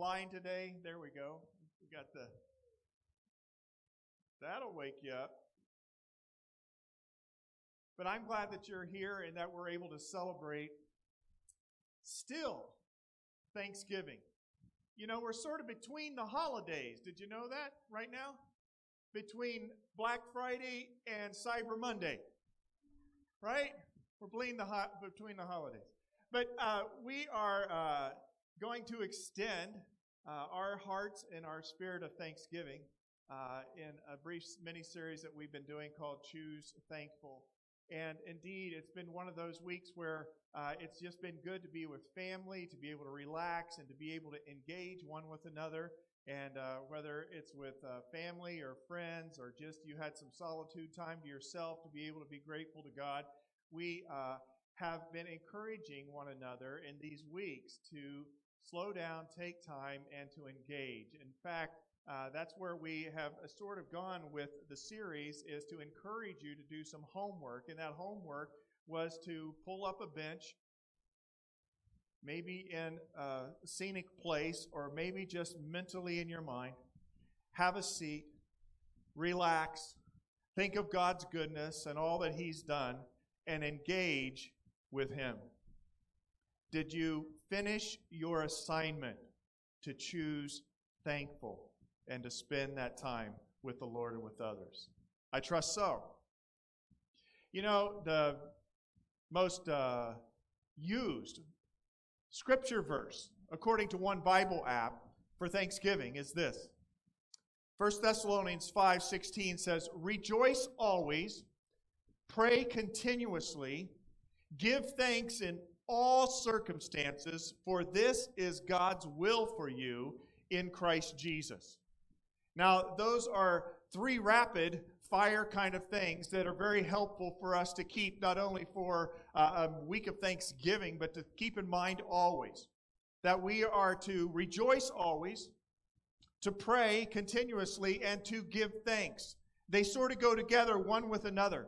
online today? There we go. We got the. That'll wake you up. But I'm glad that you're here and that we're able to celebrate still Thanksgiving. You know, we're sort of between the holidays. Did you know that right now? Between Black Friday and Cyber Monday. Right? We're between the, ho- between the holidays. But uh, we are uh, going to extend uh, our hearts and our spirit of thanksgiving uh, in a brief mini series that we've been doing called Choose Thankful. And indeed, it's been one of those weeks where uh, it's just been good to be with family, to be able to relax, and to be able to engage one with another. And uh, whether it's with uh, family or friends, or just you had some solitude time to yourself to be able to be grateful to God, we uh, have been encouraging one another in these weeks to slow down, take time, and to engage. In fact, uh, that's where we have uh, sort of gone with the series is to encourage you to do some homework. And that homework was to pull up a bench, maybe in a scenic place, or maybe just mentally in your mind, have a seat, relax, think of God's goodness and all that He's done, and engage with Him. Did you finish your assignment to choose thankful? and to spend that time with the Lord and with others? I trust so. You know, the most uh, used scripture verse, according to one Bible app for Thanksgiving, is this. 1 Thessalonians 5:16 says, "Rejoice always, pray continuously, give thanks in all circumstances, for this is God's will for you in Christ Jesus." Now, those are three rapid fire kind of things that are very helpful for us to keep not only for uh, a week of Thanksgiving, but to keep in mind always that we are to rejoice always, to pray continuously, and to give thanks. They sort of go together one with another.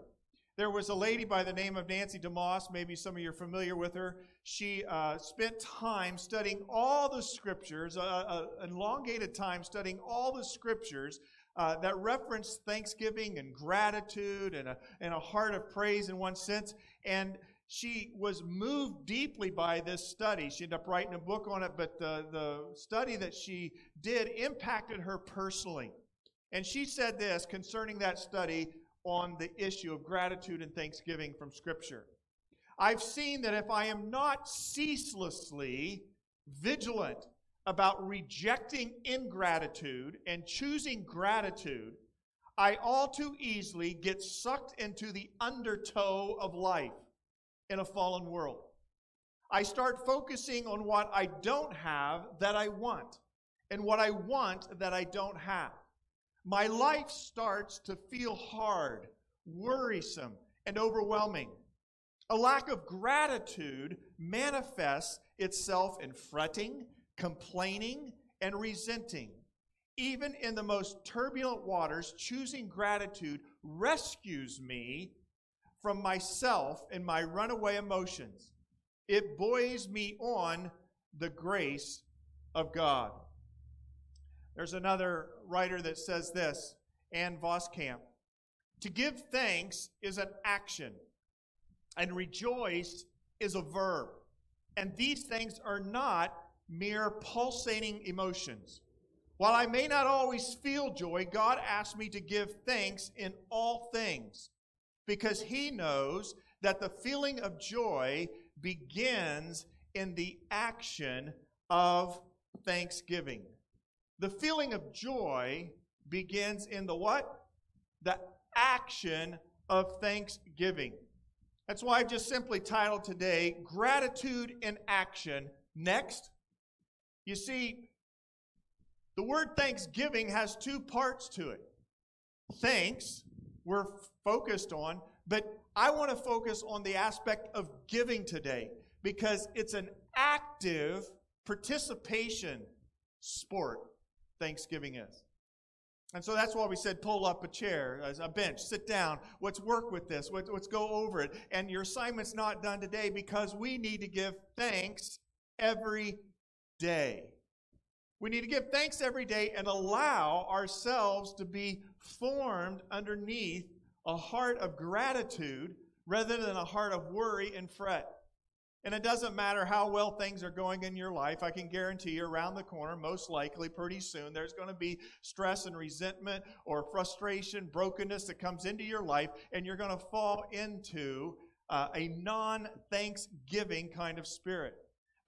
There was a lady by the name of Nancy DeMoss. Maybe some of you are familiar with her. She uh, spent time studying all the scriptures, uh, uh, elongated time studying all the scriptures uh, that reference thanksgiving and gratitude and a, and a heart of praise in one sense. And she was moved deeply by this study. She ended up writing a book on it, but the, the study that she did impacted her personally. And she said this concerning that study on the issue of gratitude and thanksgiving from Scripture. I've seen that if I am not ceaselessly vigilant about rejecting ingratitude and choosing gratitude, I all too easily get sucked into the undertow of life in a fallen world. I start focusing on what I don't have that I want and what I want that I don't have my life starts to feel hard, worrisome, and overwhelming. A lack of gratitude manifests itself in fretting, complaining, and resenting. Even in the most turbulent waters, choosing gratitude rescues me from myself and my runaway emotions. It buoys me on the grace of God. There's another writer that says this, Ann Voskamp. To give thanks is an action, and rejoice is a verb. And these things are not mere pulsating emotions. While I may not always feel joy, God asks me to give thanks in all things because He knows that the feeling of joy begins in the action of thanksgiving. The feeling of joy begins in the what? The action of thanksgiving. That's why I've just simply titled today Gratitude in Action. Next. You see, the word thanksgiving has two parts to it. Thanks, we're focused on, but I want to focus on the aspect of giving today because it's an active participation sport. Thanksgiving is. And so that's why we said pull up a chair, a bench, sit down. Let's work with this. Let's go over it. And your assignment's not done today because we need to give thanks every day. We need to give thanks every day and allow ourselves to be formed underneath a heart of gratitude rather than a heart of worry and fret. And it doesn't matter how well things are going in your life. I can guarantee you around the corner, most likely pretty soon, there's going to be stress and resentment or frustration, brokenness that comes into your life, and you're going to fall into uh, a non thanksgiving kind of spirit.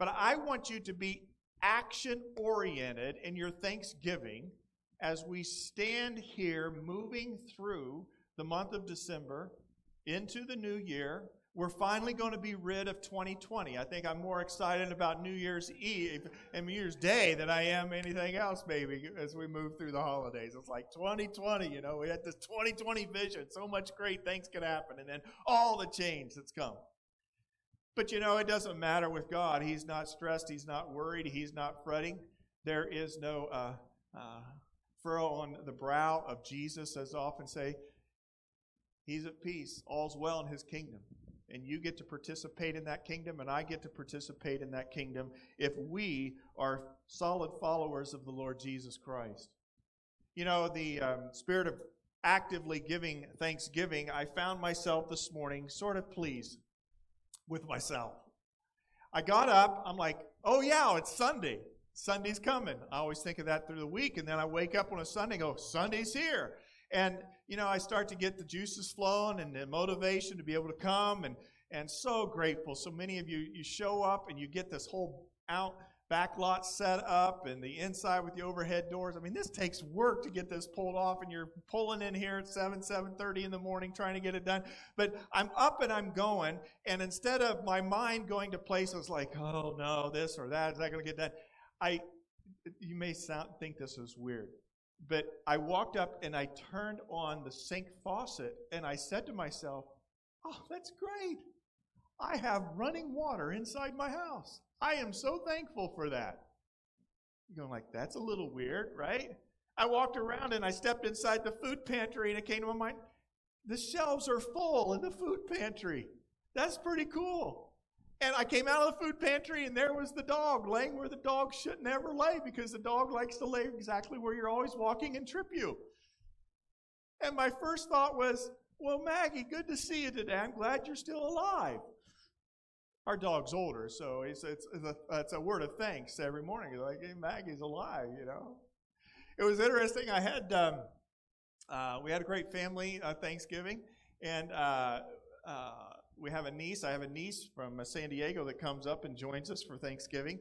But I want you to be action oriented in your thanksgiving as we stand here moving through the month of December into the new year we're finally going to be rid of 2020. I think I'm more excited about New Year's Eve and New Year's Day than I am anything else, maybe, as we move through the holidays. It's like 2020, you know, we had this 2020 vision. So much great things could happen, and then all the change that's come. But you know, it doesn't matter with God. He's not stressed, He's not worried, He's not fretting. There is no uh, uh, furrow on the brow of Jesus, as often say. He's at peace. All's well in His kingdom and you get to participate in that kingdom, and I get to participate in that kingdom if we are solid followers of the Lord Jesus Christ. You know, the um, spirit of actively giving thanksgiving, I found myself this morning sort of pleased with myself. I got up, I'm like, oh yeah, it's Sunday. Sunday's coming. I always think of that through the week, and then I wake up on a Sunday and go, Sunday's here. And, you know, I start to get the juices flowing and the motivation to be able to come and, and so grateful. So many of you, you show up and you get this whole out back lot set up and the inside with the overhead doors. I mean, this takes work to get this pulled off and you're pulling in here at 7, 7.30 in the morning trying to get it done. But I'm up and I'm going and instead of my mind going to places like, oh no, this or that, is that going to get done? I, you may sound, think this is weird. But I walked up and I turned on the sink faucet and I said to myself, Oh, that's great. I have running water inside my house. I am so thankful for that. You're going like, that's a little weird, right? I walked around and I stepped inside the food pantry and it came to my mind, the shelves are full in the food pantry. That's pretty cool. And I came out of the food pantry, and there was the dog laying where the dog should never lay because the dog likes to lay exactly where you're always walking and trip you. And my first thought was, Well, Maggie, good to see you today. I'm glad you're still alive. Our dog's older, so it's, it's, it's, a, it's a word of thanks every morning. He's like, Hey, Maggie's alive, you know. It was interesting. I had, um, uh, we had a great family uh, Thanksgiving, and uh, uh we have a niece. I have a niece from uh, San Diego that comes up and joins us for Thanksgiving.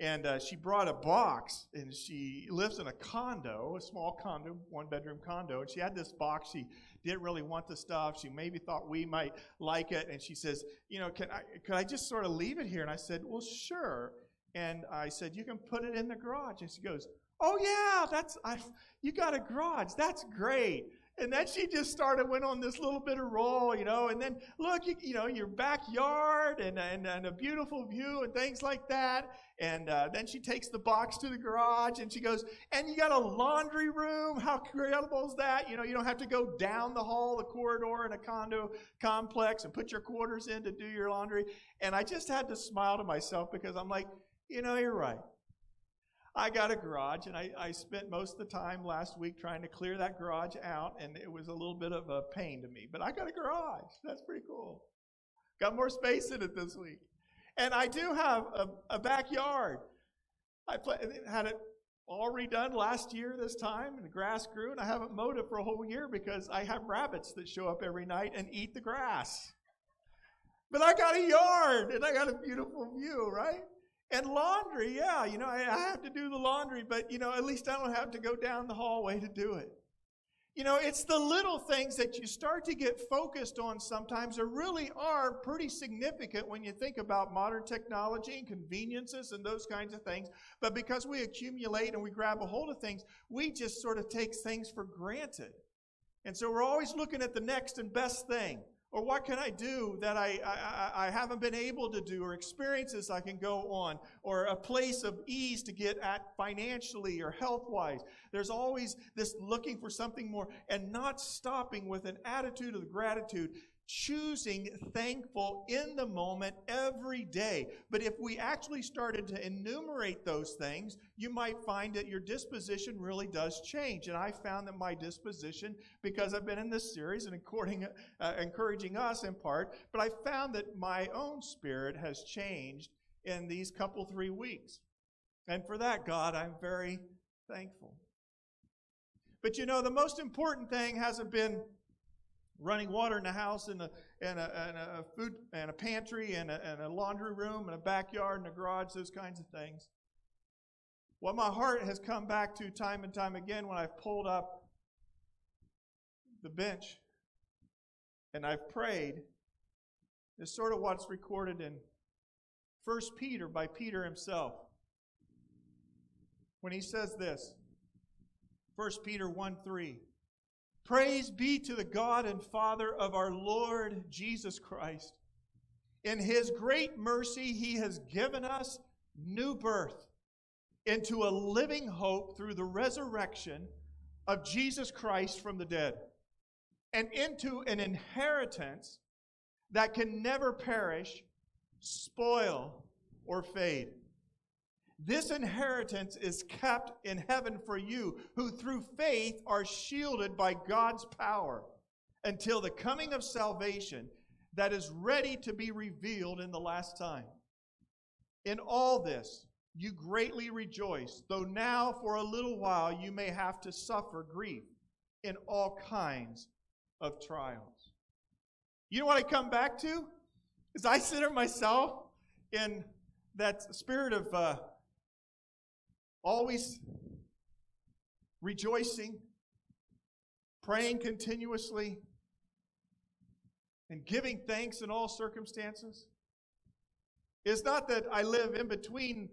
And uh, she brought a box, and she lives in a condo, a small condo, one bedroom condo. And she had this box. She didn't really want the stuff. She maybe thought we might like it. And she says, You know, can I, could I just sort of leave it here? And I said, Well, sure. And I said, You can put it in the garage. And she goes, Oh, yeah, that's, I, you got a garage. That's great. And then she just started, went on this little bit of roll, you know, and then look, you, you know, your backyard and, and, and a beautiful view and things like that. And uh, then she takes the box to the garage and she goes, and you got a laundry room. How incredible is that? You know, you don't have to go down the hall, the corridor in a condo complex and put your quarters in to do your laundry. And I just had to smile to myself because I'm like, you know, you're right. I got a garage, and I, I spent most of the time last week trying to clear that garage out, and it was a little bit of a pain to me. But I got a garage. That's pretty cool. Got more space in it this week. And I do have a, a backyard. I play, had it all redone last year this time, and the grass grew, and I haven't mowed it for a whole year because I have rabbits that show up every night and eat the grass. But I got a yard, and I got a beautiful view, right? And laundry, yeah, you know, I, I have to do the laundry, but, you know, at least I don't have to go down the hallway to do it. You know, it's the little things that you start to get focused on sometimes that really are pretty significant when you think about modern technology and conveniences and those kinds of things. But because we accumulate and we grab a hold of things, we just sort of take things for granted. And so we're always looking at the next and best thing. Or what can I do that I, I, I, haven't been able to do, or experiences I can go on, or a place of ease to get at financially or health wise. There's always this looking for something more and not stopping with an attitude of gratitude. Choosing thankful in the moment every day. But if we actually started to enumerate those things, you might find that your disposition really does change. And I found that my disposition, because I've been in this series and according, uh, encouraging us in part, but I found that my own spirit has changed in these couple three weeks. And for that, God, I'm very thankful. But you know, the most important thing hasn't been running water in the house and a, and a, and a food and a pantry and a, and a laundry room and a backyard and a garage, those kinds of things. What my heart has come back to time and time again when I've pulled up the bench and I've prayed is sort of what's recorded in 1 Peter by Peter himself. When he says this, 1 Peter 1 3. Praise be to the God and Father of our Lord Jesus Christ. In his great mercy, he has given us new birth into a living hope through the resurrection of Jesus Christ from the dead, and into an inheritance that can never perish, spoil, or fade. This inheritance is kept in heaven for you, who through faith are shielded by God's power until the coming of salvation that is ready to be revealed in the last time. In all this, you greatly rejoice, though now for a little while you may have to suffer grief in all kinds of trials. You know what I come back to? Is I consider myself in that spirit of uh, always rejoicing, praying continuously, and giving thanks in all circumstances. It's not that I live in between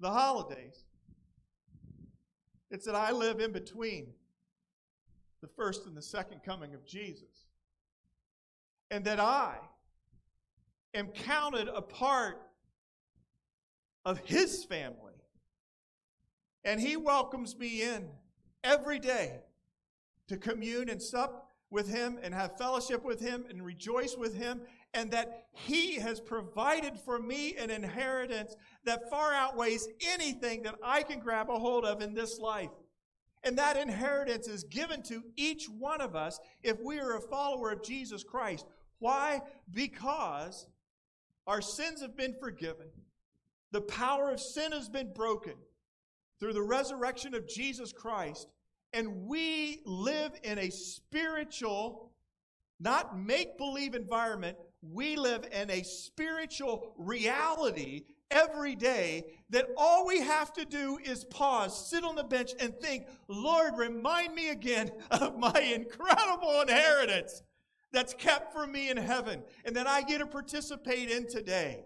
the holidays, it's that I live in between the first and the second coming of Jesus. And that I am counted a part of his family and he welcomes me in every day to commune and sup with him and have fellowship with him and rejoice with him. And that he has provided for me an inheritance that far outweighs anything that I can grab a hold of in this life. And that inheritance is given to each one of us if we are a follower of Jesus Christ. Why? Because our sins have been forgiven, the power of sin has been broken, through the resurrection of Jesus Christ, and we live in a spiritual, not make believe environment. We live in a spiritual reality every day that all we have to do is pause, sit on the bench, and think, Lord, remind me again of my incredible inheritance that's kept for me in heaven and that I get to participate in today.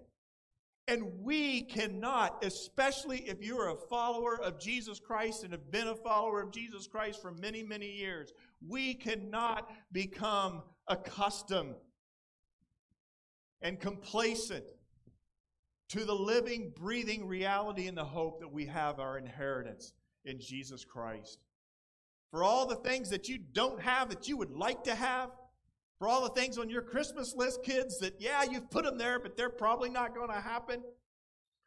And we cannot, especially if you're a follower of Jesus Christ and have been a follower of Jesus Christ for many, many years, we cannot become accustomed and complacent to the living, breathing reality and the hope that we have our inheritance in Jesus Christ. For all the things that you don't have that you would like to have, for all the things on your Christmas list, kids, that, yeah, you've put them there, but they're probably not going to happen.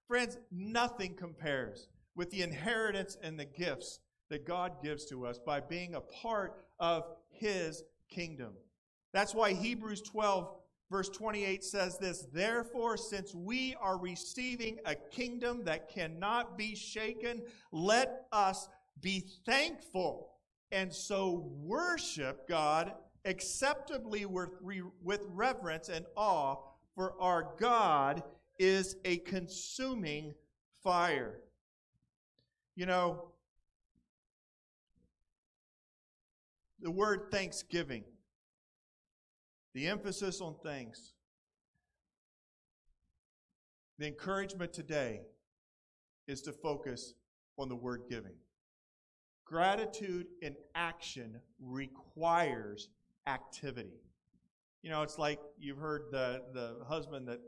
Friends, nothing compares with the inheritance and the gifts that God gives to us by being a part of His kingdom. That's why Hebrews 12, verse 28 says this Therefore, since we are receiving a kingdom that cannot be shaken, let us be thankful and so worship God acceptably with, reverence and awe, for our God is a consuming fire. You know, the word thanksgiving, the emphasis on thanks, the encouragement today is to focus on the word giving. Gratitude in action requires activity. You know, it's like you've heard the, the husband that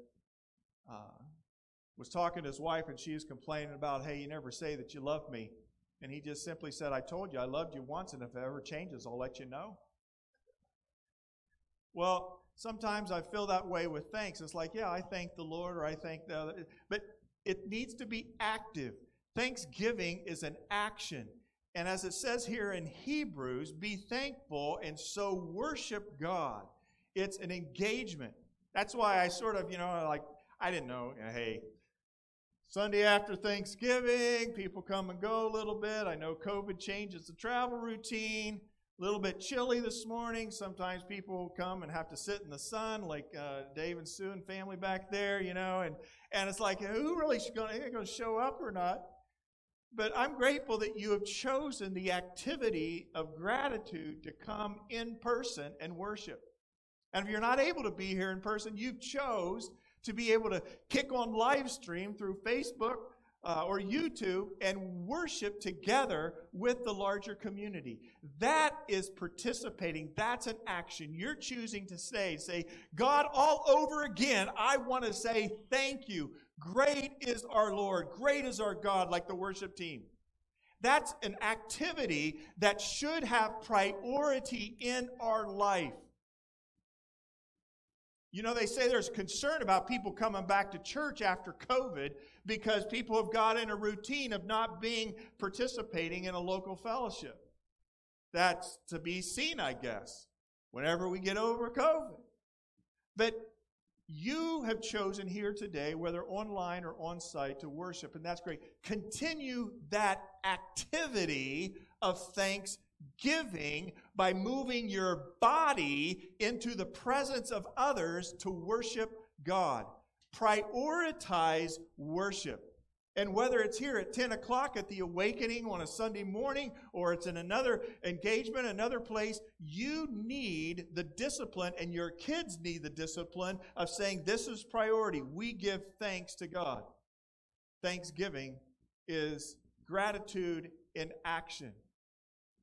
uh, was talking to his wife and she was complaining about, hey, you never say that you love me. And he just simply said, I told you I loved you once, and if it ever changes, I'll let you know. Well, sometimes I feel that way with thanks. It's like, yeah, I thank the Lord or I thank the other. But it needs to be active. Thanksgiving is an action. And as it says here in Hebrews, be thankful and so worship God. It's an engagement. That's why I sort of, you know, like, I didn't know, hey, Sunday after Thanksgiving, people come and go a little bit. I know COVID changes the travel routine. A little bit chilly this morning. Sometimes people come and have to sit in the sun, like uh, Dave and Sue and family back there, you know, and, and it's like, who really is going to show up or not? But I'm grateful that you have chosen the activity of gratitude to come in person and worship. And if you're not able to be here in person, you've chose to be able to kick on live stream through Facebook uh, or YouTube and worship together with the larger community. That is participating. That's an action. You're choosing to say, say, God, all over again, I want to say thank you. Great is our Lord. Great is our God, like the worship team. That's an activity that should have priority in our life. You know, they say there's concern about people coming back to church after COVID because people have got in a routine of not being participating in a local fellowship. That's to be seen, I guess, whenever we get over COVID. But you have chosen here today, whether online or on site, to worship, and that's great. Continue that activity of thanksgiving by moving your body into the presence of others to worship God. Prioritize worship. And whether it's here at 10 o'clock at the awakening on a Sunday morning or it's in another engagement, another place, you need the discipline and your kids need the discipline of saying, This is priority. We give thanks to God. Thanksgiving is gratitude in action.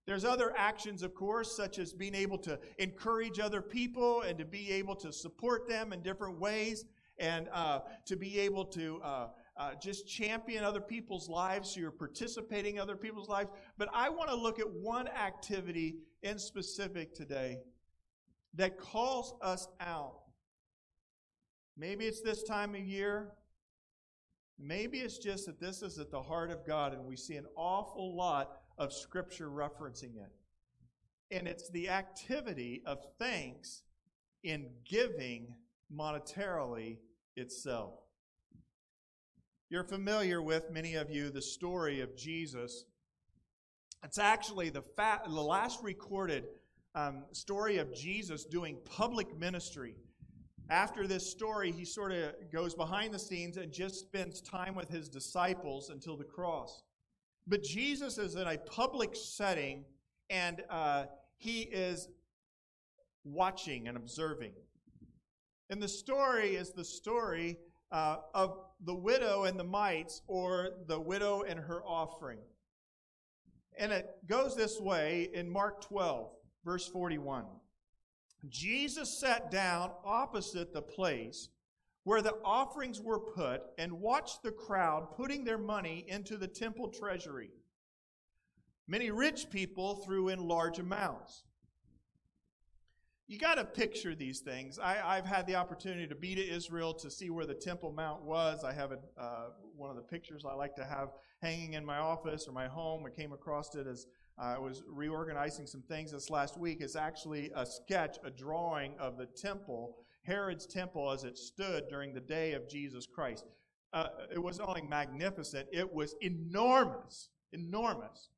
There's other actions, of course, such as being able to encourage other people and to be able to support them in different ways and uh, to be able to uh, uh, just champion other people's lives. So you're participating in other people's lives. But I want to look at one activity in specific today that calls us out. Maybe it's this time of year. Maybe it's just that this is at the heart of God and we see an awful lot of Scripture referencing it. And it's the activity of thanks in giving monetarily itself. You're familiar with, many of you, the story of Jesus. It's actually the, fa- the last recorded um, story of Jesus doing public ministry. After this story, he sort of goes behind the scenes and just spends time with his disciples until the cross. But Jesus is in a public setting and uh, he is watching and observing. And the story is the story uh, of the widow and the mites, or the widow and her offering. And it goes this way in Mark 12, verse 41. Jesus sat down opposite the place where the offerings were put and watched the crowd putting their money into the temple treasury. Many rich people threw in large amounts. You got to picture these things. I, have had the opportunity to be to Israel to see where the Temple Mount was. I have a, uh, one of the pictures I like to have hanging in my office or my home. I came across it as I was reorganizing some things this last week. It's actually a sketch, a drawing of the temple Herod's temple as it stood during the day of Jesus Christ. Uh, it was only magnificent, it was enormous. Enormous.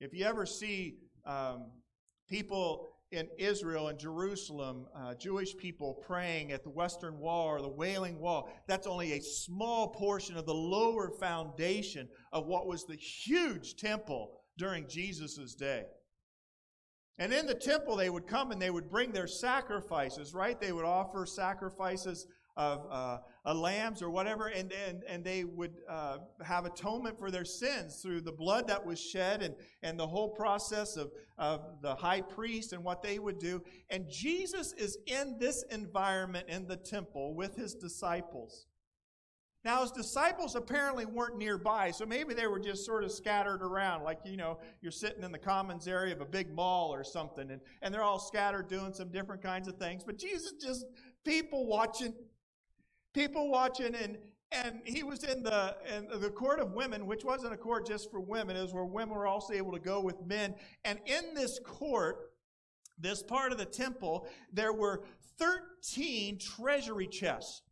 If you ever see um, people in Israel and Jerusalem, uh, Jewish people praying at the Western Wall or the Wailing Wall, that's only a small portion of the lower foundation of what was the huge temple during Jesus' day. And in the temple, they would come and they would bring their sacrifices, right? They would offer sacrifices of uh, lambs or whatever, and, and, and they would uh, have atonement for their sins through the blood that was shed and, and the whole process of, of the high priest and what they would do. And Jesus is in this environment in the temple with his disciples. Now, his disciples apparently weren't nearby, so maybe they were just sort of scattered around, like, you know, you're sitting in the commons area of a big mall or something, and, and they're all scattered doing some different kinds of things. But Jesus just, people watching, people watching, and, and he was in the, in the court of women, which wasn't a court just for women, it was where women were also able to go with men. And in this court, this part of the temple, there were 13 treasury chests.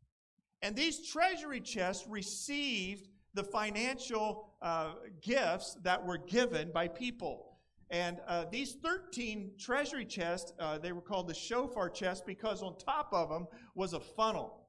And these treasury chests received the financial uh, gifts that were given by people. And uh, these 13 treasury chests, uh, they were called the shofar chests because on top of them was a funnel.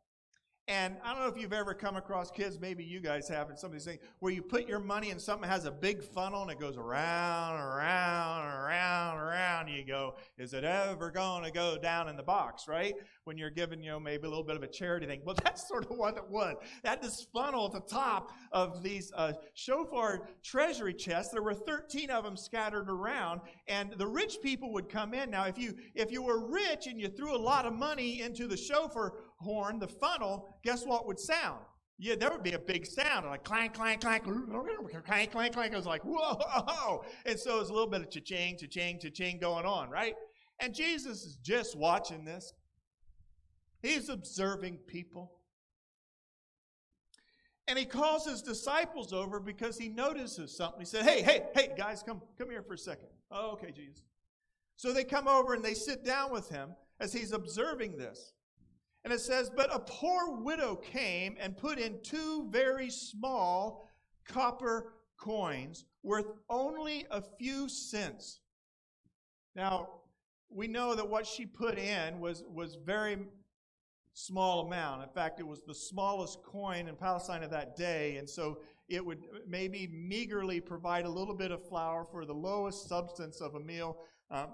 And I don't know if you've ever come across kids, maybe you guys have, and somebody's saying, where you put your money and something has a big funnel and it goes around, around, around, around. You go, is it ever going to go down in the box, right? When you're giving, you know, maybe a little bit of a charity thing. Well, that's sort of what it was. That this funnel at the top of these uh, shofar treasury chests, there were 13 of them scattered around, and the rich people would come in. Now, if you if you were rich and you threw a lot of money into the shofar horn, the funnel, guess what would sound? Yeah, there would be a big sound, like clank, clank, clank, clank, clank, clank. It was like, whoa. And so there's a little bit of cha-ching, cha-ching, cha-ching going on, right? And Jesus is just watching this. He's observing people. And he calls his disciples over because he notices something. He said, Hey, hey, hey, guys, come, come here for a second. Oh, okay, Jesus. So they come over and they sit down with him as he's observing this. And it says, But a poor widow came and put in two very small copper coins worth only a few cents. Now, we know that what she put in was, was very small amount. In fact, it was the smallest coin in Palestine of that day, and so it would maybe meagerly provide a little bit of flour for the lowest substance of a meal, um,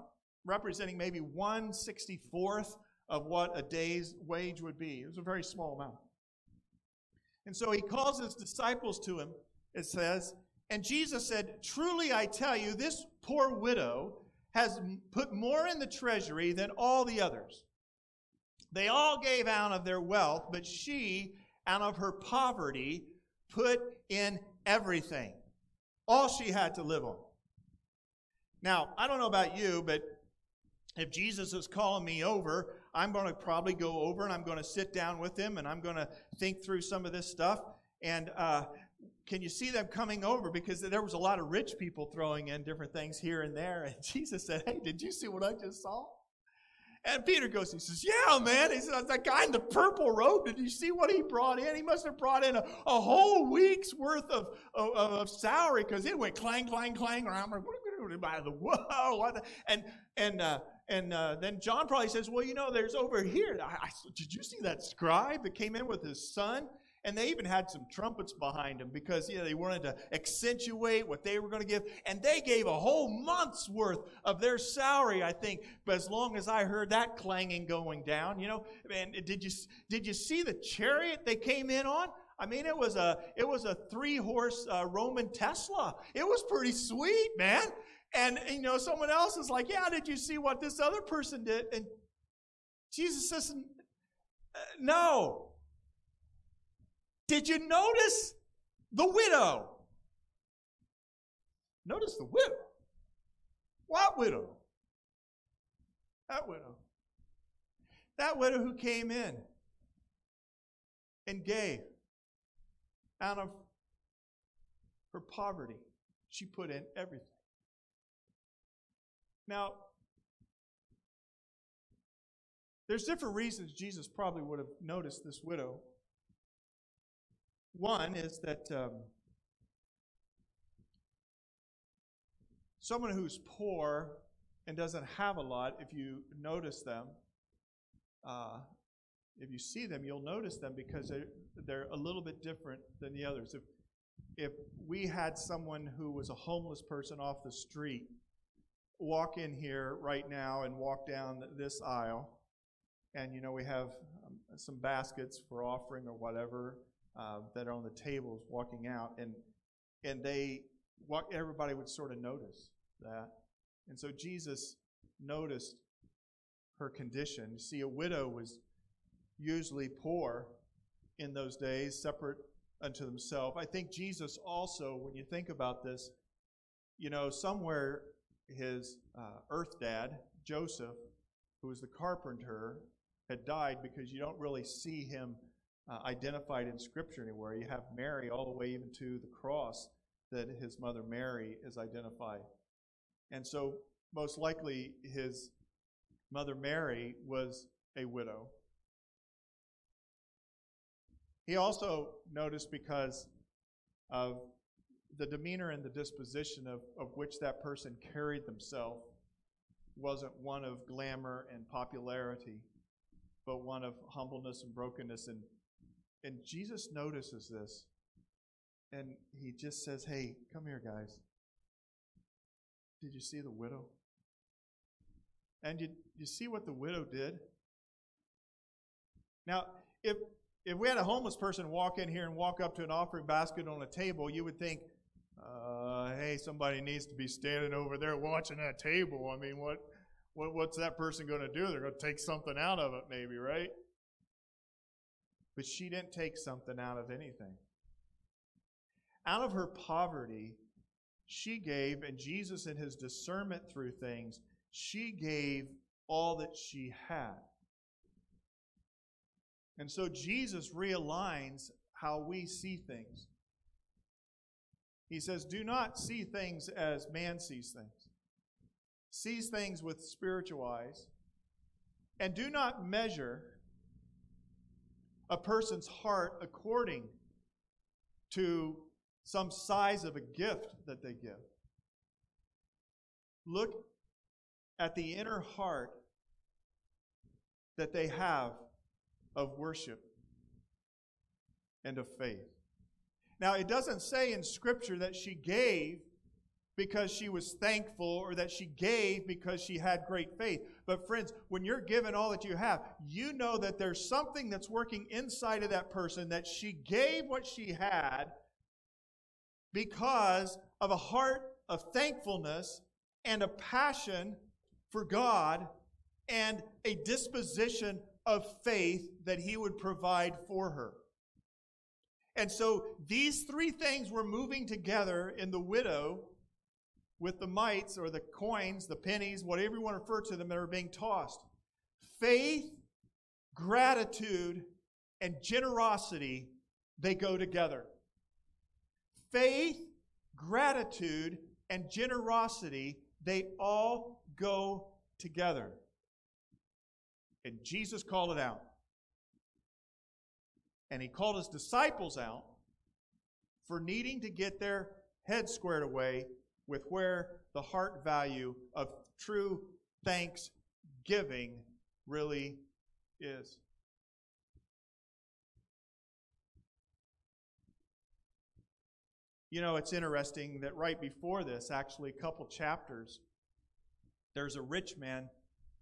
representing maybe 1 64th of what a day's wage would be. It was a very small amount. And so he calls his disciples to him, it says, and Jesus said, Truly I tell you, this poor widow has put more in the treasury than all the others. They all gave out of their wealth, but she, out of her poverty, put in everything. All she had to live on. Now, I don't know about you, but if Jesus is calling me over, I'm going to probably go over and I'm going to sit down with him and I'm going to think through some of this stuff. And uh, can you see them coming over? Because there was a lot of rich people throwing in different things here and there. And Jesus said, Hey, did you see what I just saw? And Peter goes, he says, Yeah, man. He says, That guy in the purple robe, did you see what he brought in? He must have brought in a, a whole week's worth of, of, of salary because it went clang, clang, clang around. By the whoa? What the? And, and, uh, and uh, then John probably says, Well, you know, there's over here. I, I, did you see that scribe that came in with his son? And they even had some trumpets behind them because you know, they wanted to accentuate what they were going to give. And they gave a whole month's worth of their salary, I think. But as long as I heard that clanging going down, you know, and did you did you see the chariot they came in on? I mean, it was a it was a three horse uh, Roman Tesla. It was pretty sweet, man. And, you know, someone else is like, Yeah, did you see what this other person did? And Jesus says, No. Did you notice the widow? Notice the widow. What widow? That widow. That widow who came in and gave out of her poverty. She put in everything. Now, there's different reasons Jesus probably would have noticed this widow. One is that um, someone who's poor and doesn't have a lot, if you notice them, uh, if you see them, you'll notice them because they're, they're a little bit different than the others. If, if we had someone who was a homeless person off the street walk in here right now and walk down this aisle, and you know we have um, some baskets for offering or whatever uh, that are on the tables walking out, and and they walk, everybody would sort of notice that, and so Jesus noticed her condition. You see, a widow was usually poor in those days, separate unto themselves. I think Jesus also, when you think about this, you know, somewhere his uh, earth dad, Joseph, who was the carpenter, had died because you don't really see him uh, identified in Scripture anywhere. You have Mary all the way even to the cross that his mother Mary is identified. And so, most likely, his mother Mary was a widow. He also noticed because of the demeanor and the disposition of, of which that person carried themselves wasn't one of glamour and popularity, but one of humbleness and brokenness. And, and Jesus notices this. And he just says, Hey, come here, guys. Did you see the widow? And did you see what the widow did? Now, if if we had a homeless person walk in here and walk up to an offering basket on a table, you would think, uh, hey, somebody needs to be standing over there watching that table. I mean, what, what what's that person going to do? They're going to take something out of it, maybe, right? But she didn't take something out of anything. Out of her poverty, she gave, and Jesus, in his discernment through things, she gave all that she had. And so Jesus realigns how we see things. He says, Do not see things as man sees things, sees things with spiritual eyes, and do not measure a person's heart according to some size of a gift that they give. Look at the inner heart that they have of worship and of faith. Now, it doesn't say in Scripture that she gave because she was thankful or that she gave because she had great faith. But, friends, when you're given all that you have, you know that there's something that's working inside of that person that she gave what she had because of a heart of thankfulness and a passion for God and a disposition of faith that he would provide for her. And so these three things were moving together in the widow with the mites or the coins, the pennies, whatever you want to refer to them that are being tossed. Faith, gratitude, and generosity, they go together. Faith, gratitude, and generosity, they all go together. And Jesus called it out. And he called his disciples out for needing to get their head squared away with where the heart value of true thanksgiving really is. You know, it's interesting that right before this, actually, a couple chapters, there's a rich man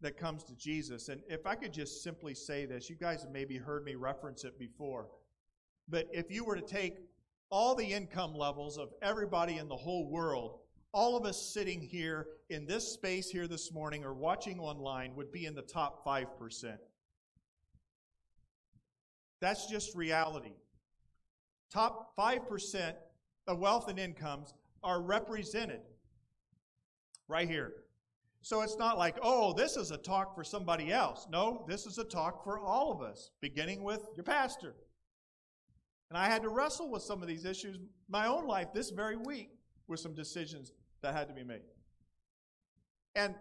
that comes to Jesus. And if I could just simply say this, you guys have maybe heard me reference it before. But if you were to take all the income levels of everybody in the whole world, all of us sitting here in this space here this morning or watching online would be in the top 5%. That's just reality. Top 5% of wealth and incomes are represented right here. So it's not like, oh, this is a talk for somebody else. No, this is a talk for all of us, beginning with your pastor. And I had to wrestle with some of these issues my own life this very week with some decisions that had to be made. And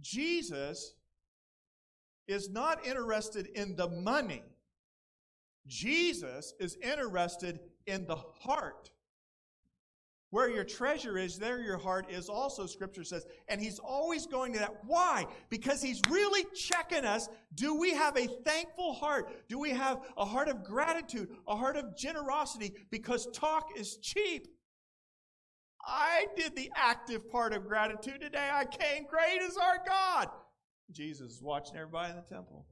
Jesus is not interested in the money. Jesus is interested in the heart where your treasure is, there your heart is also, Scripture says. And He's always going to that. Why? Because He's really checking us. Do we have a thankful heart? Do we have a heart of gratitude, a heart of generosity? Because talk is cheap. I did the active part of gratitude today. I came, great is our God. Jesus is watching everybody in the temple.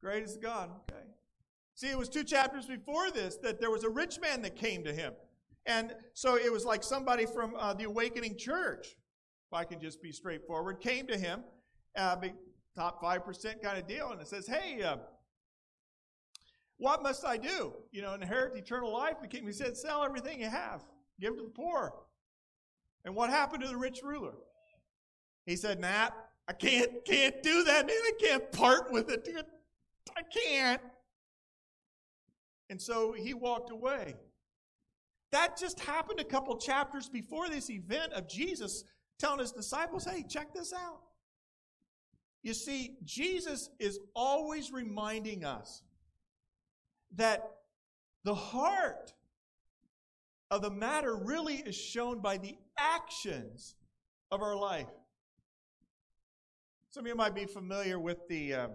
Great is God. Okay. See, it was two chapters before this that there was a rich man that came to him. And so it was like somebody from uh, the Awakening Church, if I can just be straightforward, came to him, uh, top 5% kind of deal, and it says, Hey, uh, What must I do? You know, inherit eternal life? The king he said, Sell everything you have, give to the poor. And what happened to the rich ruler? He said, Nat, I can't can't do that, man. I can't part with it. I can't. And so he walked away. That just happened a couple chapters before this event of Jesus telling his disciples, hey, check this out. You see, Jesus is always reminding us that the heart of the matter really is shown by the actions of our life. Some of you might be familiar with the um,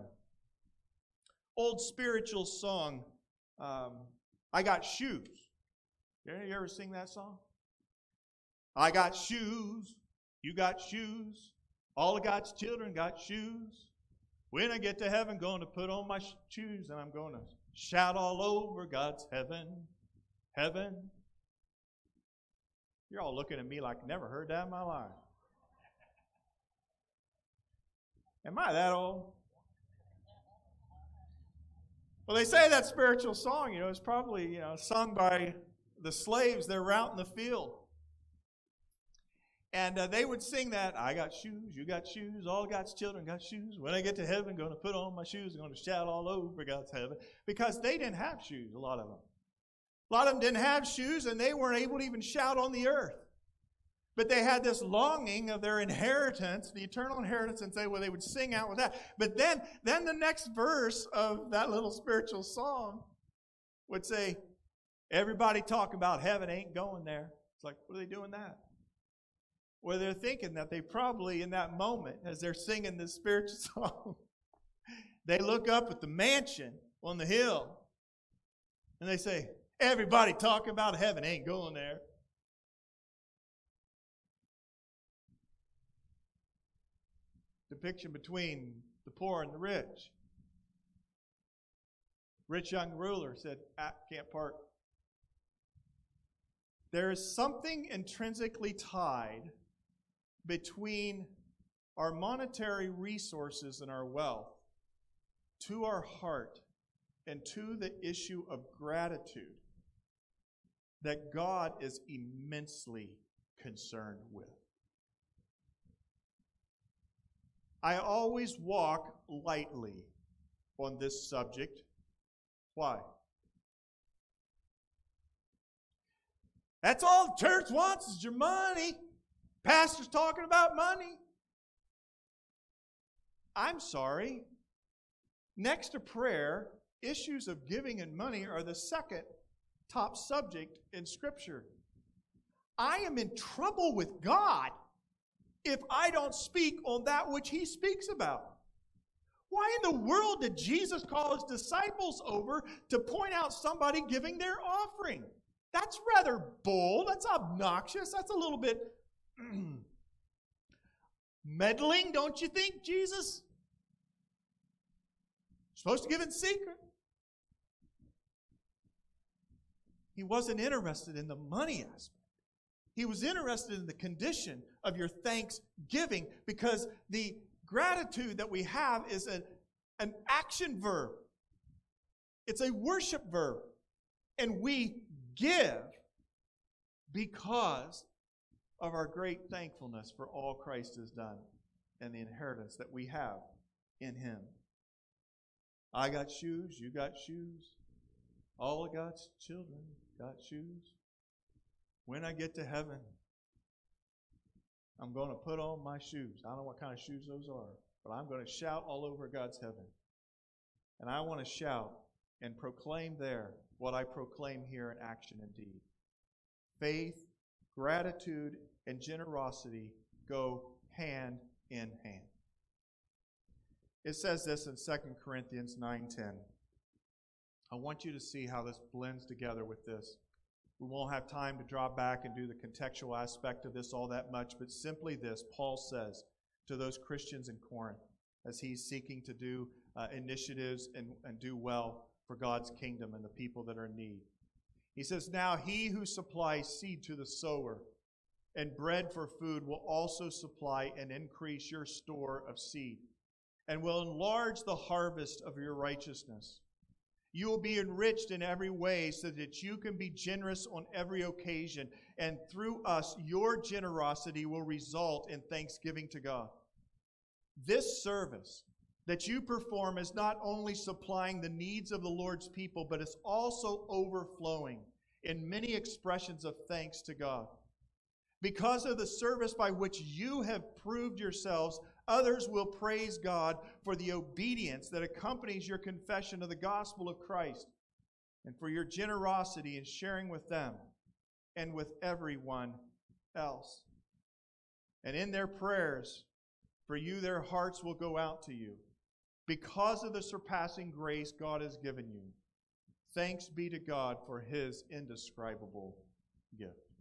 old spiritual song, um, I Got Shoes. You ever sing that song? I got shoes, you got shoes, all of God's children got shoes. When I get to heaven, going to put on my shoes and I'm going to shout all over God's heaven. Heaven. You're all looking at me like never heard that in my life. Am I that old? Well, they say that spiritual song, you know, is probably, you know, sung by the slaves. They're out in the field. And uh, they would sing that, I got shoes, you got shoes, all God's children got shoes. When I get to heaven, going to put on my shoes, I'm going to shout all over God's heaven. Because they didn't have shoes, a lot of them. A lot of them didn't have shoes, and they weren't able to even shout on the earth. But they had this longing of their inheritance, the eternal inheritance, and say, well, they would sing out with that. But then, then the next verse of that little spiritual song would say, Everybody talking about heaven ain't going there. It's like, what are they doing that? Well, they're thinking that they probably, in that moment, as they're singing this spiritual song, they look up at the mansion on the hill and they say, Everybody talking about heaven ain't going there. Depiction between the poor and the rich. Rich young ruler said, I can't part there is something intrinsically tied between our monetary resources and our wealth to our heart and to the issue of gratitude that God is immensely concerned with. I always walk lightly on this subject. Why? That's all the church wants is your money. Pastor's talking about money. I'm sorry. Next to prayer, issues of giving and money are the second top subject in Scripture. I am in trouble with God if I don't speak on that which He speaks about. Why in the world did Jesus call His disciples over to point out somebody giving their offering? That's rather bold. That's obnoxious. That's a little bit meddling, don't you think, Jesus? supposed to give in secret. He wasn't interested in the money aspect. He was interested in the condition of your thanksgiving because the gratitude that we have is a, an action verb. It's a worship verb. And we give because of our great thankfulness for all Christ has done and the inheritance that we have in Him. I got shoes, you got shoes. All of God's children got shoes. When I get to heaven, I'm going to put on my shoes. I don't know what kind of shoes those are, but I'm going to shout all over God's heaven. And I want to shout and proclaim there what I proclaim here in action and deed. Faith, gratitude, and generosity go hand in hand. It says this in 2 Corinthians 9:10. I want you to see how this blends together with this. We won't have time to draw back and do the contextual aspect of this all that much, but simply this Paul says to those Christians in Corinth as he's seeking to do uh, initiatives and, and do well for God's kingdom and the people that are in need. He says, Now he who supplies seed to the sower and bread for food will also supply and increase your store of seed and will enlarge the harvest of your righteousness. You will be enriched in every way so that you can be generous on every occasion. And through us, your generosity will result in thanksgiving to God. This service that you perform is not only supplying the needs of the Lord's people, but it's also overflowing in many expressions of thanks to God. Because of the service by which you have proved yourselves, others will praise God for the obedience that accompanies your confession of the gospel of Christ and for your generosity in sharing with them and with everyone else. And in their prayers, for you, their hearts will go out to you because of the surpassing grace God has given you. Thanks be to God for his indescribable gift.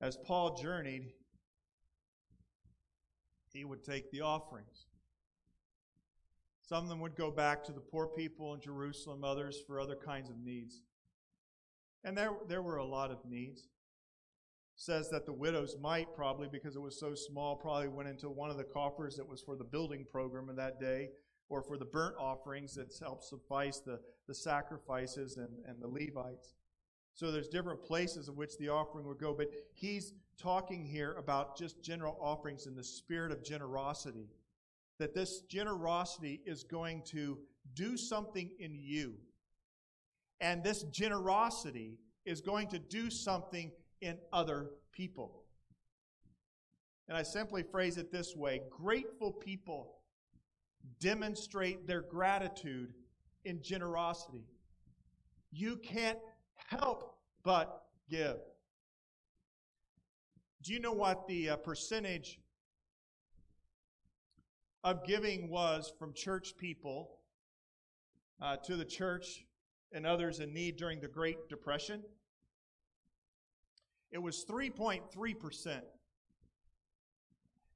As Paul journeyed, he would take the offerings. Some of them would go back to the poor people in Jerusalem, others for other kinds of needs. And there, there were a lot of needs. Says that the widow's mite, probably because it was so small, probably went into one of the coffers that was for the building program of that day, or for the burnt offerings that helped suffice the, the sacrifices and, and the Levites. So there's different places in which the offering would go, but he's talking here about just general offerings in the spirit of generosity. That this generosity is going to do something in you. And this generosity is going to do something in other people. And I simply phrase it this way grateful people demonstrate their gratitude in generosity. You can't help but give. Do you know what the uh, percentage of giving was from church people uh, to the church and others in need during the Great Depression? It was 3.3%.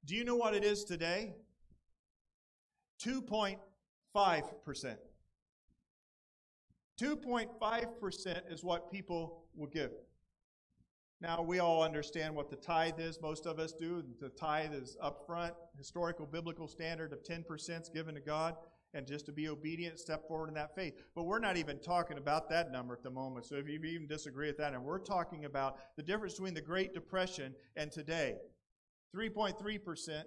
Do you know what it is today? 2.5%. 2.5% is what people will give. Now, we all understand what the tithe is. Most of us do. The tithe is upfront, historical biblical standard of 10% is given to God, and just to be obedient, step forward in that faith. But we're not even talking about that number at the moment. So if you even disagree with that, and we're talking about the difference between the Great Depression and today 3.3%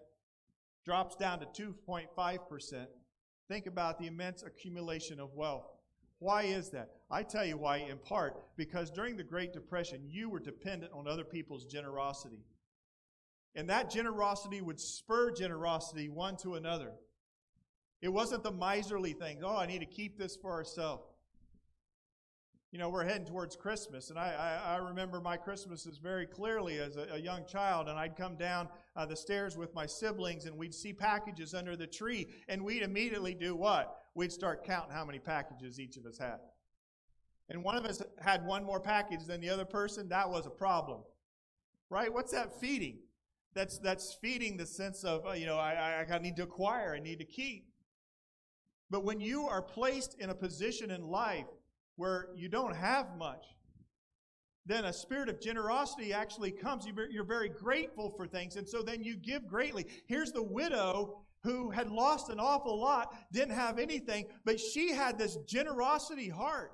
drops down to 2.5%. Think about the immense accumulation of wealth. Why is that? I tell you why, in part, because during the Great Depression, you were dependent on other people's generosity. And that generosity would spur generosity one to another. It wasn't the miserly thing, oh, I need to keep this for ourselves. You know, we're heading towards Christmas, and I, I, I remember my Christmases very clearly as a, a young child, and I'd come down uh, the stairs with my siblings, and we'd see packages under the tree, and we'd immediately do what? we'd start counting how many packages each of us had. And one of us had one more package than the other person, that was a problem. Right? What's that feeding? That's, that's feeding the sense of, uh, you know, I, I, I need to acquire, I need to keep. But when you are placed in a position in life where you don't have much, then a spirit of generosity actually comes. You're very grateful for things, and so then you give greatly. Here's the widow who had lost an awful lot, didn't have anything, but she had this generosity heart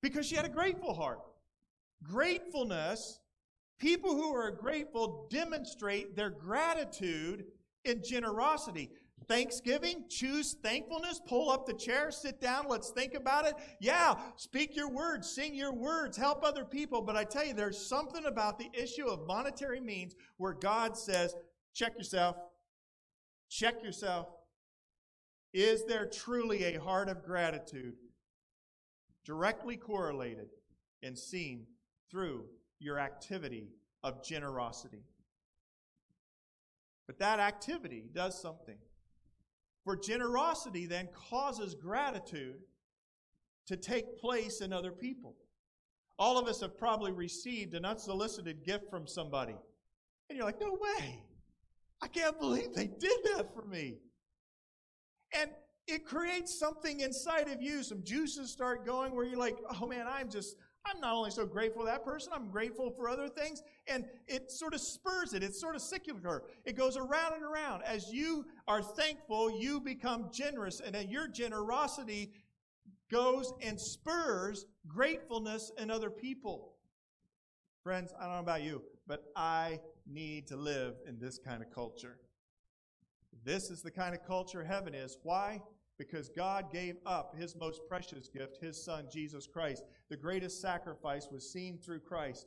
because she had a grateful heart. Gratefulness, people who are grateful demonstrate their gratitude in generosity. Thanksgiving, choose thankfulness, pull up the chair, sit down, let's think about it. Yeah, speak your words, sing your words, help other people. But I tell you, there's something about the issue of monetary means where God says, Check yourself. Check yourself. Is there truly a heart of gratitude directly correlated and seen through your activity of generosity? But that activity does something. For generosity then causes gratitude to take place in other people. All of us have probably received an unsolicited gift from somebody. And you're like, no way. I can't believe they did that for me. And it creates something inside of you. Some juices start going where you're like, oh man, I'm just, I'm not only so grateful for that person, I'm grateful for other things. And it sort of spurs it. It's sort of cyclical. It goes around and around. As you are thankful, you become generous. And then your generosity goes and spurs gratefulness in other people. Friends, I don't know about you, but I need to live in this kind of culture. This is the kind of culture heaven is. Why? Because God gave up his most precious gift, his son, Jesus Christ. The greatest sacrifice was seen through Christ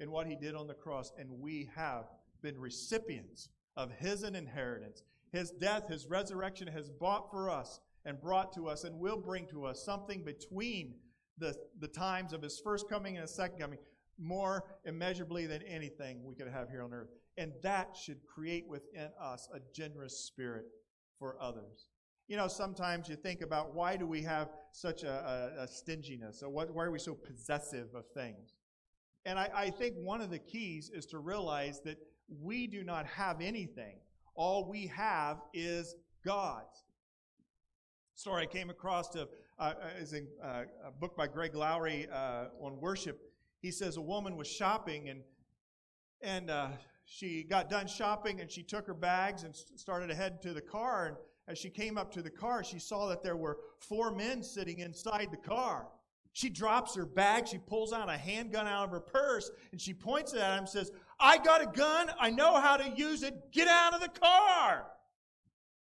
in what he did on the cross, and we have been recipients of his inheritance. His death, his resurrection has bought for us and brought to us and will bring to us something between the, the times of his first coming and his second coming more immeasurably than anything we could have here on earth. And that should create within us a generous spirit for others. You know, sometimes you think about why do we have such a, a, a stinginess? Or what, why are we so possessive of things? And I, I think one of the keys is to realize that we do not have anything. All we have is God's. Story I came across to, uh, is in uh, a book by Greg Laurie uh, on worship. He says a woman was shopping and and uh, she got done shopping and she took her bags and started to head to the car. And as she came up to the car, she saw that there were four men sitting inside the car. She drops her bag. She pulls out a handgun out of her purse and she points it at him and says, I got a gun. I know how to use it. Get out of the car.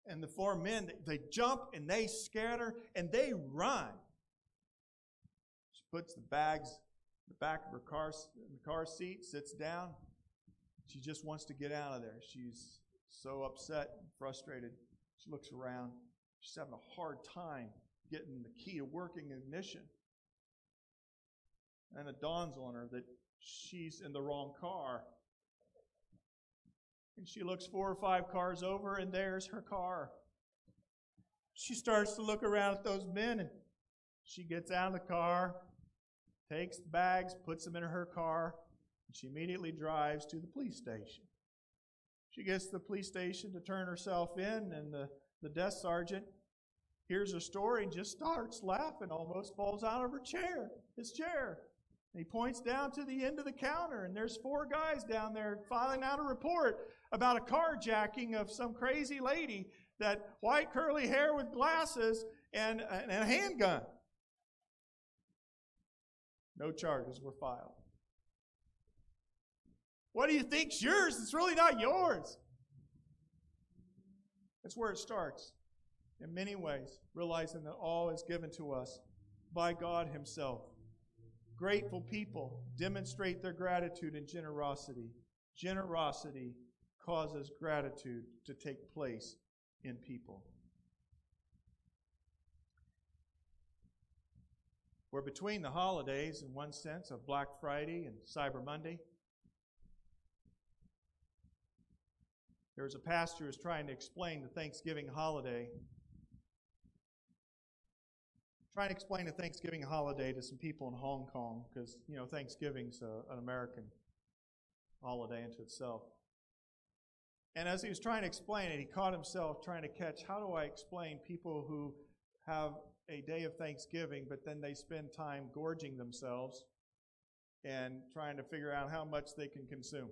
And the four men, they jump and they scatter and they run. She puts the bags in the back of her car, the car seat, sits down. She just wants to get out of there. She's so upset and frustrated. She looks around. She's having a hard time getting the key to working ignition. And it dawns on her that she's in the wrong car. And she looks four or five cars over, and there's her car. She starts to look around at those men, and she gets out of the car, takes the bags, puts them in her car, and she immediately drives to the police station. She gets to the police station to turn herself in, and the, the desk sergeant hears her story and just starts laughing, almost falls out of her chair, his chair. And he points down to the end of the counter, and there's four guys down there filing out a report about a carjacking of some crazy lady that white curly hair with glasses and, and a handgun. No charges were filed. What do you think's yours? It's really not yours. That's where it starts. In many ways, realizing that all is given to us by God Himself. Grateful people demonstrate their gratitude and generosity. Generosity causes gratitude to take place in people. We're between the holidays, in one sense, of Black Friday and Cyber Monday. There was a pastor who was trying to explain the Thanksgiving holiday. Trying to explain the Thanksgiving holiday to some people in Hong Kong because, you know, Thanksgiving's a, an American holiday into itself. And as he was trying to explain it, he caught himself trying to catch how do I explain people who have a day of Thanksgiving, but then they spend time gorging themselves and trying to figure out how much they can consume.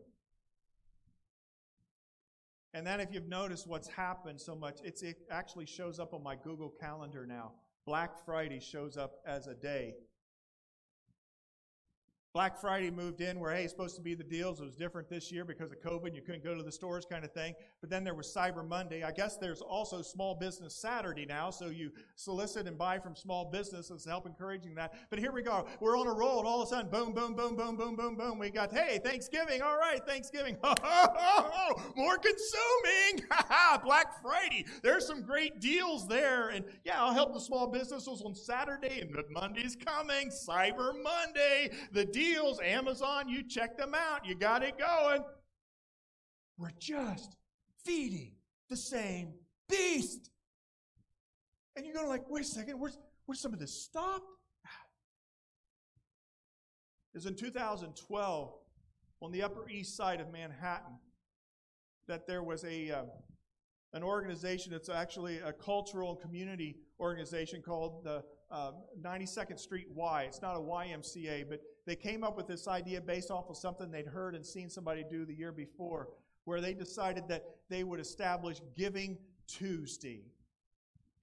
And then, if you've noticed what's happened so much, it actually shows up on my Google Calendar now. Black Friday shows up as a day Black Friday moved in where, hey, it's supposed to be the deals. It was different this year because of COVID. You couldn't go to the stores kind of thing. But then there was Cyber Monday. I guess there's also Small Business Saturday now. So you solicit and buy from small businesses to help encouraging that. But here we go. We're on a roll. And all of a sudden, boom, boom, boom, boom, boom, boom, boom. We got, hey, Thanksgiving. All right, Thanksgiving. More consuming. Black Friday. There's some great deals there. And yeah, I'll help the small businesses on Saturday. And Monday's coming. Cyber Monday. The deals, Amazon, you check them out. You got it going. We're just feeding the same beast. And you're going to like, wait a second, where's, where's some of this stopped? Is in 2012 on the Upper East Side of Manhattan that there was a uh, an organization. that's actually a cultural and community organization called the uh, 92nd Street Y. It's not a YMCA, but they came up with this idea based off of something they'd heard and seen somebody do the year before, where they decided that they would establish Giving Tuesday.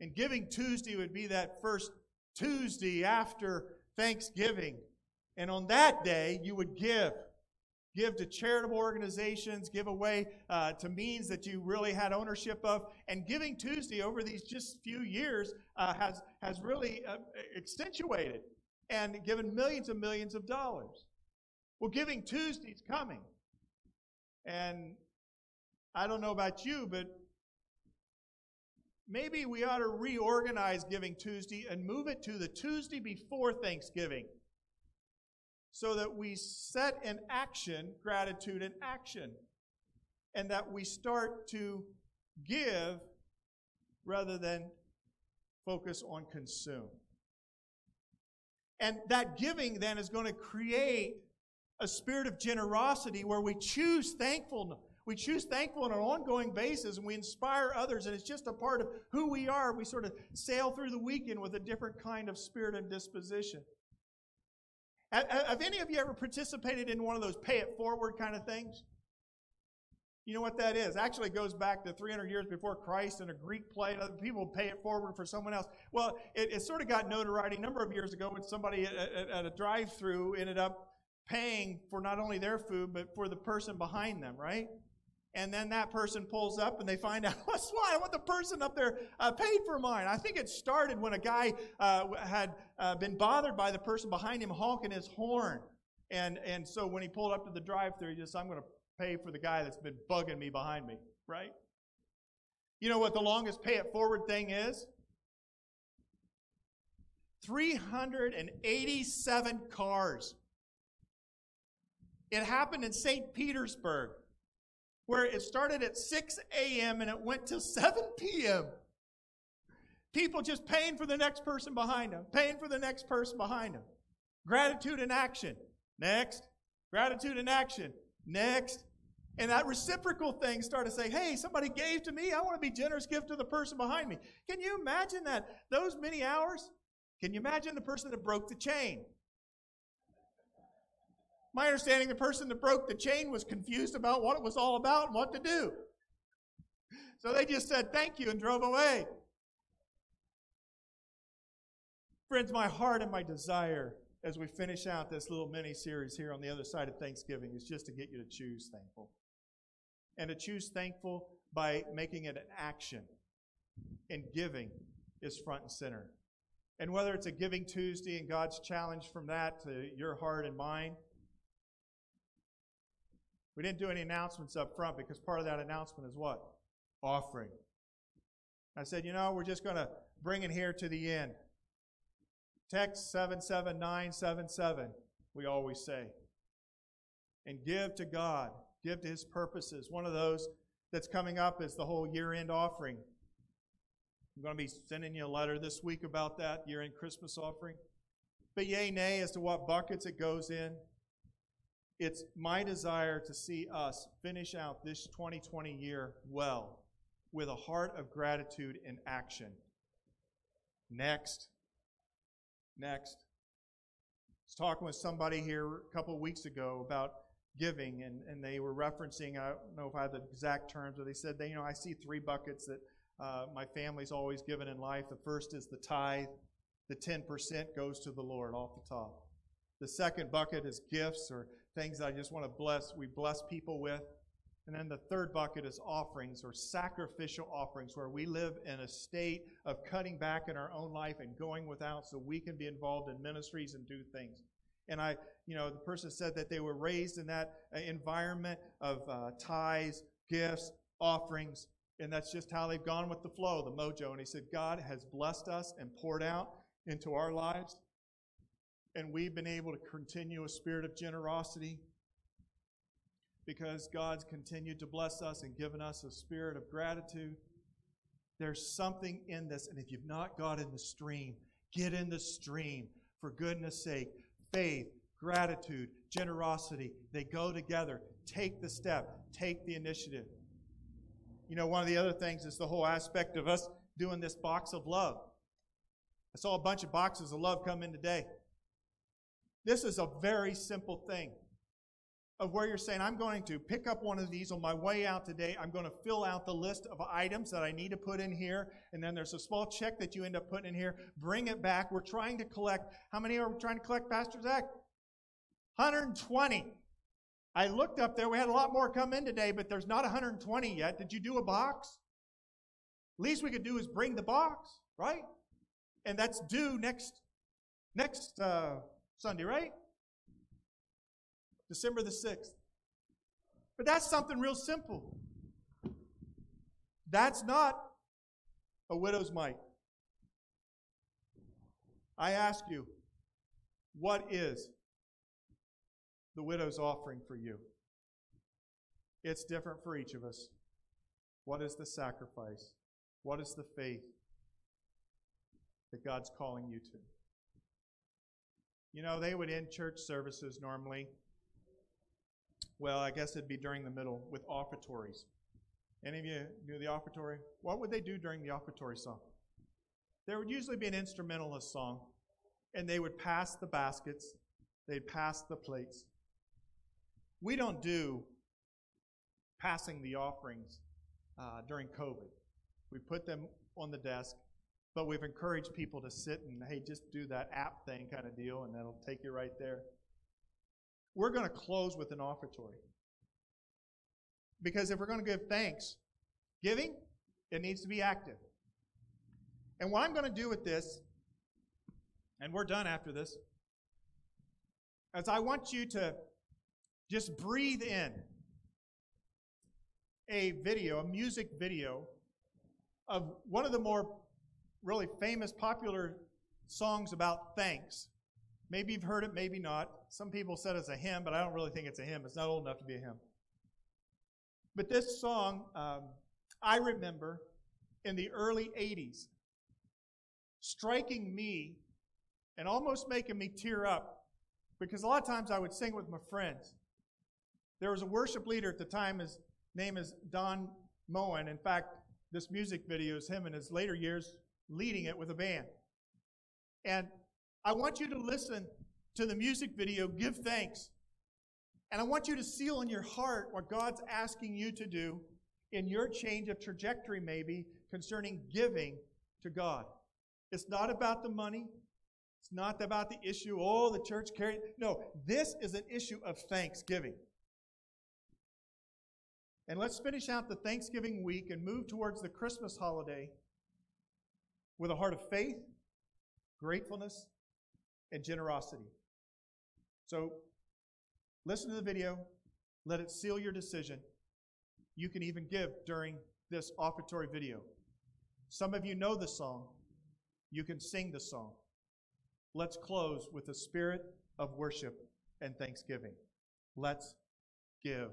And Giving Tuesday would be that first Tuesday after Thanksgiving. And on that day, you would give. Give to charitable organizations, give away uh, to means that you really had ownership of. And Giving Tuesday over these just few years uh, has, has really uh, accentuated and given millions and millions of dollars. Well, Giving Tuesday's coming. And I don't know about you, but maybe we ought to reorganize Giving Tuesday and move it to the Tuesday before Thanksgiving so that we set in action gratitude in action and that we start to give rather than focus on consume. And that giving then is going to create a spirit of generosity where we choose thankfulness we choose thankful on an ongoing basis and we inspire others, and it's just a part of who we are. We sort of sail through the weekend with a different kind of spirit and disposition. Have any of you ever participated in one of those pay it forward kind of things? You know what that is? Actually, goes back to 300 years before Christ in a Greek play. Other people pay it forward for someone else. Well, it, it sort of got notoriety a number of years ago when somebody at, at, at a drive through ended up paying for not only their food, but for the person behind them, right? and then that person pulls up and they find out, what's what? I want the person up there uh, paid for mine. I think it started when a guy uh, had uh, been bothered by the person behind him honking his horn. And, and so when he pulled up to the drive through he just, I'm going to pay for the guy that's been bugging me behind me, right? You know what the longest pay it forward thing is? 387 cars. It happened in St. Petersburg where it started at 6 a.m. and it went till 7 p.m. People just paying for the next person behind them, paying for the next person behind them. Gratitude in action. Next. Gratitude in action. Next. And that reciprocal thing started to say, hey, somebody gave to me. I want to be generous, give to the person behind me. Can you imagine that? Those many hours? Can you imagine the person that broke the chain? My understanding, the person that broke the chain was confused about what it was all about and what to do. So they just said thank you and drove away. Friends, my heart and my desire as we finish out this little mini series here on the other side of Thanksgiving is just to get you to choose thankful. And to choose thankful by making it an action. And giving is front and center. And whether it's a Giving Tuesday and God's challenge from that to your heart and mind, we didn't do any announcements up front because part of that announcement is what? Offering. I said, you know, we're just going to bring it here to the end. Text 77977, we always say. And give to God, give to His purposes. One of those that's coming up is the whole year end offering. I'm going to be sending you a letter this week about that year end Christmas offering. But yay, nay, as to what buckets it goes in. It's my desire to see us finish out this 2020 year well with a heart of gratitude and action. Next. Next. I was talking with somebody here a couple of weeks ago about giving, and, and they were referencing, I don't know if I have the exact terms, but they said, they, you know, I see three buckets that uh, my family's always given in life. The first is the tithe, the 10% goes to the Lord off the top. The second bucket is gifts or things that I just want to bless, we bless people with. And then the third bucket is offerings or sacrificial offerings, where we live in a state of cutting back in our own life and going without so we can be involved in ministries and do things. And I, you know, the person said that they were raised in that uh, environment of uh, tithes, gifts, offerings, and that's just how they've gone with the flow, the mojo. And he said, God has blessed us and poured out into our lives and we've been able to continue a spirit of generosity because God's continued to bless us and given us a spirit of gratitude. There's something in this, and if you've not got in the stream, get in the stream for goodness sake. Faith, gratitude, generosity, they go together. Take the step, take the initiative. You know, one of the other things is the whole aspect of us doing this box of love. I saw a bunch of boxes of love come in today. This is a very simple thing of where you're saying, I'm going to pick up one of these on my way out today. I'm going to fill out the list of items that I need to put in here. And then there's a small check that you end up putting in here. Bring it back. We're trying to collect. How many are we trying to collect, Pastor Zach? 120. I looked up there. We had a lot more come in today, but there's not 120 yet. Did you do a box? Least we could do is bring the box, right? And that's due next next uh, Sunday, right? December the 6th. But that's something real simple. That's not a widow's mite. I ask you, what is the widow's offering for you? It's different for each of us. What is the sacrifice? What is the faith that God's calling you to? You know, they would end church services normally well, I guess it'd be during the middle with offertories. Any of you knew the offertory? What would they do during the offertory song? There would usually be an instrumentalist song, and they would pass the baskets, they'd pass the plates. We don't do passing the offerings uh, during COVID. We put them on the desk, but we've encouraged people to sit and, hey, just do that app thing kind of deal, and that'll take you right there. We're going to close with an offertory. Because if we're going to give thanks, giving, it needs to be active. And what I'm going to do with this, and we're done after this, is I want you to just breathe in a video, a music video of one of the more really famous, popular songs about thanks. Maybe you've heard it, maybe not. Some people said it's a hymn, but I don't really think it's a hymn. It's not old enough to be a hymn. But this song, um, I remember in the early 80s, striking me and almost making me tear up because a lot of times I would sing with my friends. There was a worship leader at the time, his name is Don Moen. In fact, this music video is him in his later years leading it with a band. And I want you to listen to the music video, give thanks. And I want you to seal in your heart what God's asking you to do in your change of trajectory, maybe, concerning giving to God. It's not about the money. It's not about the issue, oh, the church carried. No, this is an issue of thanksgiving. And let's finish out the Thanksgiving week and move towards the Christmas holiday with a heart of faith, gratefulness, and generosity. So, listen to the video, let it seal your decision. You can even give during this offertory video. Some of you know the song, you can sing the song. Let's close with a spirit of worship and thanksgiving. Let's give.